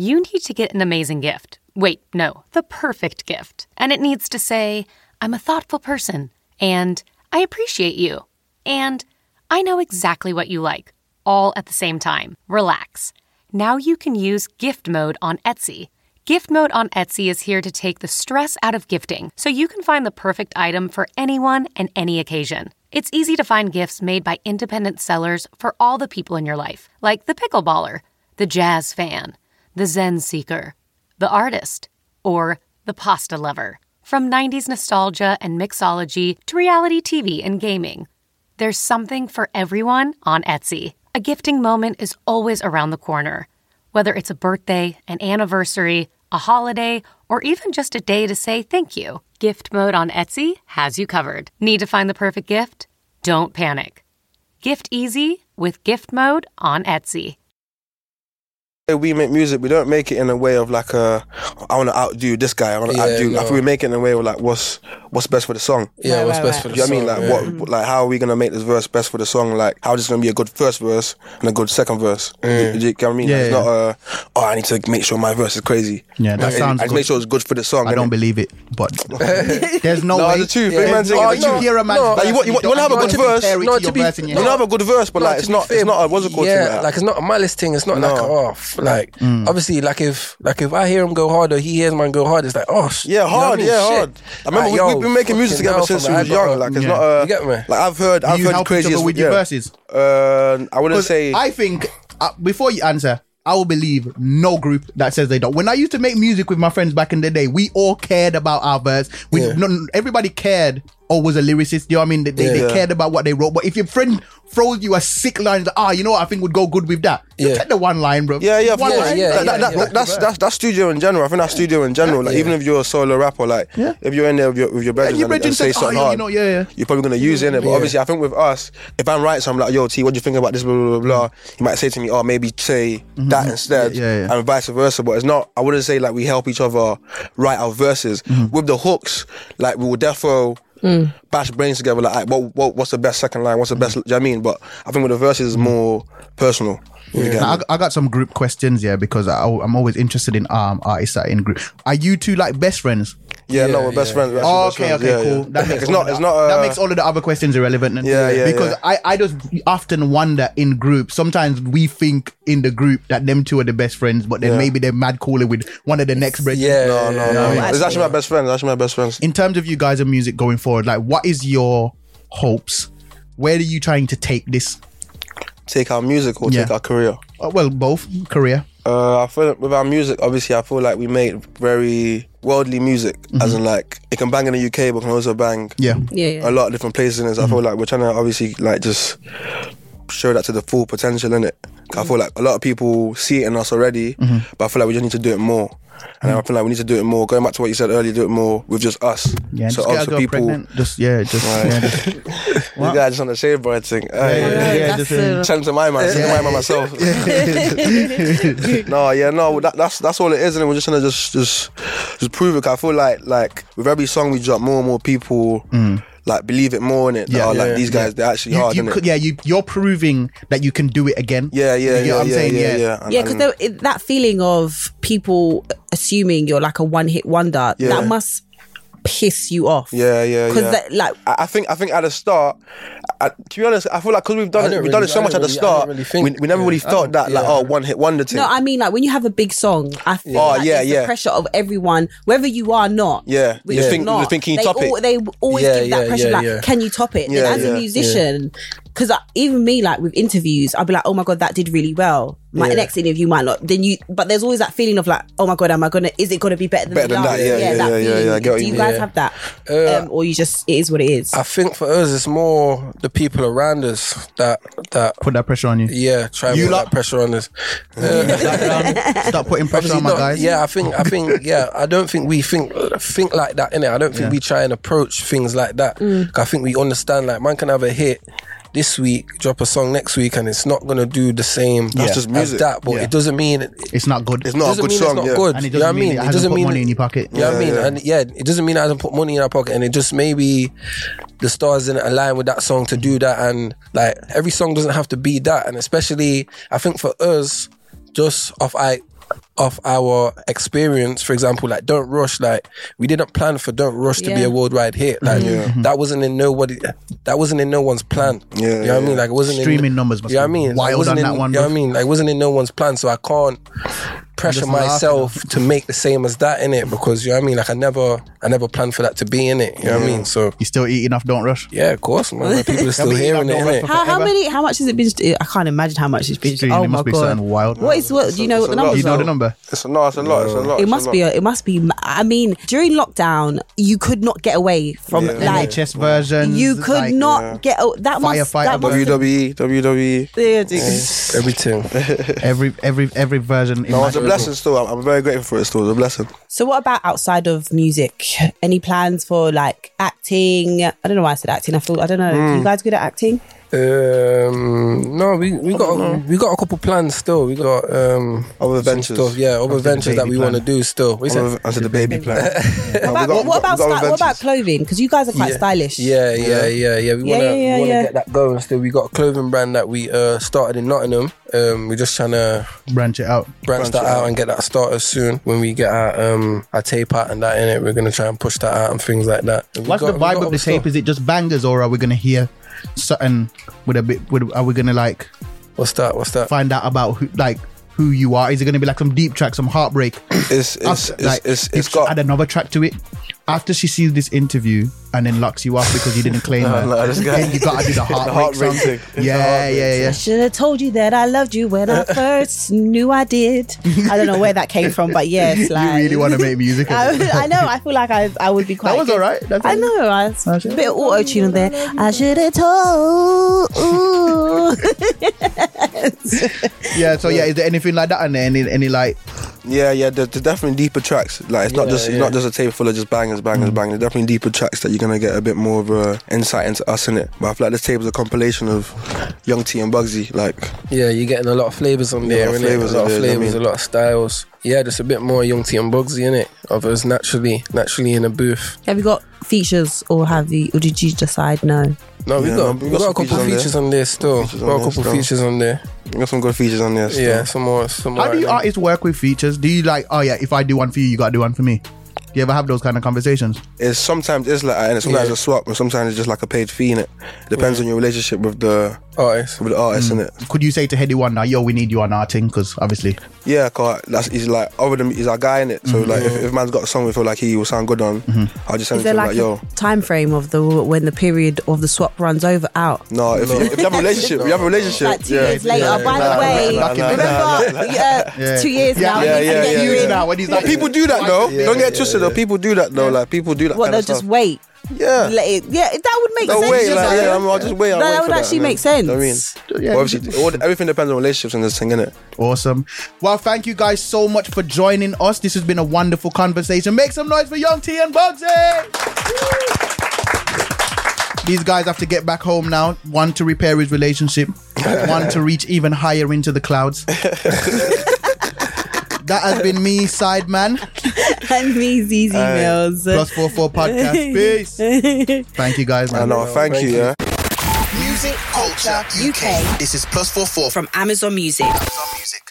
You need to get an amazing gift. Wait, no, the perfect gift. And it needs to say, I'm a thoughtful person, and I appreciate you, and I know exactly what you like, all at the same time. Relax. Now you can use gift mode on Etsy. Gift mode on Etsy is here to take the stress out of gifting so you can find the perfect item for anyone and any occasion. It's easy to find gifts made by independent sellers for all the people in your life, like the pickleballer, the jazz fan, the Zen seeker, the artist, or the pasta lover. From 90s nostalgia and mixology to reality TV and gaming, there's something for everyone on Etsy. A gifting moment is always around the corner. Whether it's a birthday, an anniversary, a holiday, or even just a day to say thank you, Gift Mode on Etsy has you covered. Need to find the perfect gift? Don't panic. Gift easy with Gift Mode on Etsy. We make music, we don't make it in a way of like a, I want to outdo this guy. I want to Yeah, outdo. I no. think we make it in a way of like what's what's best for the song. Yeah, Right, what's right, best right. for the song? you know what I mean? Like yeah. what? Mm-hmm. Like how are we gonna make this verse best for the song? Like how is this gonna be a good first verse and a good second verse? Do you- do you get what I mean? Yeah, Like, it's yeah. not a, oh, I need to make sure my verse is crazy. Yeah, that Like, sounds I just good. make sure it's good for the song. I don't innit? believe it, but (laughs) there's no, No, way. the truth. There's Big man saying way it. you No, hear a man's no, verse like, you want- you you wanna have a good don't verse? compare it No, to to be- verse in your You head. have a good verse, but like it's not. It's not. a What's it called? Yeah, thing like, like it's not a malice thing. It's not like oh, like mm. obviously, like if like if I hear him go hard or he hears mine go hard, it's like oh, Yeah, you know what hard, yeah, hard. I remember Like, we, yo, we've been making music together since we was young. Like it's Yeah. not. Uh, You get me? Like I've heard, I've you heard help each crazy other with your yeah. verses? Uh, I wouldn't 'Cause say. I think uh, before you answer, I will believe no group that says they don't. When I used to make music with my friends back in the day, we all cared about our verse. We Yeah. no, everybody cared always a lyricist. You know what I mean? They, they, Yeah. they Yeah. cared about what they wrote. But if your friend throws you a sick line, like, ah, you know what I think would go good with that. You Yeah. take the one line, bro. Yeah, yeah, one course. line. yeah, That- yeah, that- yeah. that- that's, that's that's studio in general. I think that's studio in general. Like even if you're a solo rapper, like Yeah. if you're in there with your with your brethren your and, and say oh, something yeah, hard, you know, yeah, yeah. you're probably gonna use in it. But obviously, I think with us, if I'm writing something like, "Yo, T, what do you think about this?" Blah blah blah. blah you might say to me, "Oh, maybe say that instead," Mm-hmm. Yeah, yeah. and vice versa. But it's not. I wouldn't say like we help each other write our verses Mm-hmm. with the hooks. Like we will defo. Bash brains together, like, alright, what, what, what's the best second line? What's the best? Do you know what I mean? But I think with the verses, is more personal. Get Now. I, I got some group questions, yeah, because I, I'm always interested in um artists that are in group. Are you two like best friends? Yeah, no, we're best friends. we're actually Oh, best okay, friends. okay, Yeah, cool. yeah. That makes it's all not. of It's the- not. Uh, that makes all of the other questions irrelevant. then. Yeah, yeah, Because. I, I just often wonder in group. Sometimes we think in the group that them two are the best friends, but then Yeah. maybe they're mad cooler with one of the next brethren. Yeah, No, no, no. yeah. It's actually my best friend. It's actually my best friends. In terms of you guys and music going forward, like what is your hopes? Where are you trying to take this? Take our music or Yeah. take our career. Uh, well, both career. Uh, I feel with our music, obviously, I feel like we make very worldly music, as mm-hmm. in like it can bang in the UK, but can also bang Yeah. Yeah, yeah. a lot of different places. And I feel like we're trying to obviously like just show that to the full potential in it. I feel like a lot of people see it in us already, but I feel like we just need to do it more. And I feel like we need to do it more. Going back to what you said earlier, do it more with just us. Yeah, so just get a girl people. pregnant. Just yeah, just, yeah, just This guy just on the shave boy thing. Hey, yeah, yeah, that's just, uh, a- Send to my man, send to my man myself. (laughs) (laughs) no, yeah, no, that, that's that's all it is, and we're just gonna just just just prove it. 'cause I feel like like with every song we drop, more and more people like believe it more in it. Yeah, Yeah, like these guys, they're actually you, hard, you innit? could, yeah, you you're proving that you can do it again. Yeah, yeah, You get yeah, what I'm yeah, saying? yeah, Yeah. yeah. And- Yeah, because that feeling of people assuming you're like a one hit wonder, Yeah. that must piss you off. Yeah, yeah, Because like, I I think I think at the start, I, to be honest, I feel like because we've done it, we've done it so I much at don't the start, really think- we, we never really yeah, I felt don't- that like oh one hit wonder thing. no, I mean like when you have a big song, I feel Oh, like yeah, yeah. the pressure of everyone, whether you are not. Yeah. which You think- not, you think, can you they top it? al- They always Yeah, give that pressure, yeah, like, yeah. can you top it? Yeah, then as yeah, a musician, because even me, like with interviews, I'll be like, oh my god, that did really well. My Yeah. next interview might not. Then you, but there's always that feeling of like, oh my god, am I gonna? Is it gonna be better than Better than that, yeah, yeah, that yeah, yeah, feeling. yeah, I Do you you guys Yeah. have that, Uh, um, or you just it is what it is? I think for us, it's more the people around us that that Put that pressure on you. yeah try and You put lot- that pressure on us. Stop putting (laughs) pressure on my not- guys. Yeah, I think I think yeah, I don't think we think think like that in it. I don't think Yeah. we try and approach things like that. 'Cause I think we understand like man can have a hit this week, drop a song next week, and it's not gonna do the same. That's just as music. that, but Yeah. it doesn't mean it, It's not good. It's not a doesn't good mean song. it's not yeah. good. And it you know doesn't what mean mean? it It hasn't doesn't put mean money in your pocket. You know what I mean? yeah. And yeah, it doesn't mean I hasn't put money in our pocket, and it just maybe the stars didn't align with that song to do that. And like every song doesn't have to be that. And especially, I think for us, just off I. Of our experience, for example, like "Don't Rush," like we didn't plan for "Don't Rush" to be a worldwide hit. Like mm-hmm. that wasn't in nobody, that wasn't in no one's plan. Yeah, you know what I mean? Like it wasn't Streaming in, numbers must You know what I mean? Like, wild wasn't on in, that one, You know what I mean? Like it wasn't in no one's plan, so I can't pressure just laughing. myself to make the same as that in it because you know what I mean. Like I never, I never planned for that to be in it. You know what I mean? So You still eating off, don't rush. yeah, of course, man. Like, people are (laughs) still hearing it. eating off innit? don't How, how many? How much has it been? I can't imagine how much it's been. Streaming, oh it my must be god! something wild. What is what? Do you know what the It's a numbers You know the number? It's a, no, it's a lot. It's a lot. It it's must a be. lot. A, it must be. I mean, during lockdown, you could not get away from Yeah. like. NHS versions. You could like, not yeah. get a- that. Must, Firefighter that must WWE, WWE. Yeah, dude. Everything. (laughs) every every every version. No, it's a blessing still. I'm, I'm very grateful for it still. It's a blessing. So, what about outside of music? Any plans for like acting? I don't know why I said acting. I feel I don't know. Hmm. You guys good at acting? Um, no, we we got we got a couple plans still. We got um Other some ventures. stuff, yeah, other Onto ventures that we want to do still. What you said? Other- Onto the baby plan. (laughs) No, What about, got- what, about got sti- what about clothing? Because you guys are quite yeah. stylish. Yeah, yeah, yeah, yeah. We wanna, yeah, yeah, wanna yeah. get that going still. We got a clothing brand that we uh started in Nottingham. Um, we're just trying to branch it out. branch, that out and get that started soon. When we get our um our tape out and that in it, we're gonna try and push that out and things like that. And What's got- the vibe got of the tape? stuff. Is it just bangers, or are we gonna hear something with a bit? With, are we gonna like What's that? What's that? find out about who, like who you are? Is it gonna be like some deep track, some heartbreak? It's it's Us, it's like, it's, it's got add another track to it. After she sees this interview and then locks you up because you didn't claim (laughs) No, her, no, then you gotta do the (laughs) The heartbreak heartbreak song. thing. Yeah, heartbreak yeah, yeah. I should have told you that I loved you when I (laughs) first knew I did. I don't know where that came from, but yes, like you really want to make music. I. I know. I feel like I I would be quite. That was good. all right. That's I know. I, I a bit of auto tune on there. I should have told. Ooh. yeah. So yeah, is there anything like that? And then any, any like Yeah, yeah, there's, there's definitely deeper tracks. Like it's not Yeah, just it's yeah. not just a tape full of just bangers, bangers, mm. bangers. There's definitely deeper tracks that you're gonna get a bit more of a insight into us in it. But I feel like this tape is a compilation of Young T and Bugsey. Like Yeah, you're getting a lot of flavors on Yeah, there, a lot of flavours a lot of there, you know flavors, what lot of styles. Yeah, just a bit more Young T and Bugsey in it. Of us naturally, naturally in a booth. Have you got features, or have you, or did you decide no? No, we Yeah, got we we got got, a couple features on there. features on there still. Features on got a couple still. features on there. we got some good features on there. Still. Yeah, some more, some more. how do you artists work with features? Do you like oh yeah, if I do one for you, you gotta do one for me? Do you ever have those kind of conversations? It's sometimes it's like that, and sometimes Yeah. a swap, and sometimes it's just like a paid fee in it. Depends on your relationship with the Artists. with the artist in it. Could you say to Headie One now, yo, we need you on our thing? Because obviously, Yeah, cause that's he's like other than he's our guy in it. So like if, if man's got a song we feel like he will sound good on, I'll just send Is it to there him like like, yo. time frame of the when the period of the swap runs over out? No, if, You, if you have a relationship, you have a relationship. Like two yeah. years later. Yeah. By Nah, the way, nah, nah, nah, remember yeah, Yeah. two years Yeah, now. yeah, and yeah, yeah, you yeah. now when he's like, people do that though. Don't get yeah, twisted though. People do that though. Like people do that. What kind they'll of just stuff. wait. Yeah. Let it, yeah, that would make They'll sense. wait. you Like, know? yeah, I'm, I'll just wait. I'll that wait would actually that, make man. sense. You know what I mean? Yeah, But obviously, all, everything depends on relationships and this thing, innit? Awesome. Well, thank you guys so much for joining us. This has been a wonderful conversation. Make some noise for Young T and Bugsey. These guys have to get back home now. One to repair his relationship, (laughs) one to reach even higher into the clouds. (laughs) that has been me, Sideman. (laughs) and me, Zeze Millz. Plus four four podcast. (laughs) Peace. Thank you guys, I man. know. Thank, you. Yeah. Music Culture UK. This is Plus Four Four From Amazon Music. Amazon Music.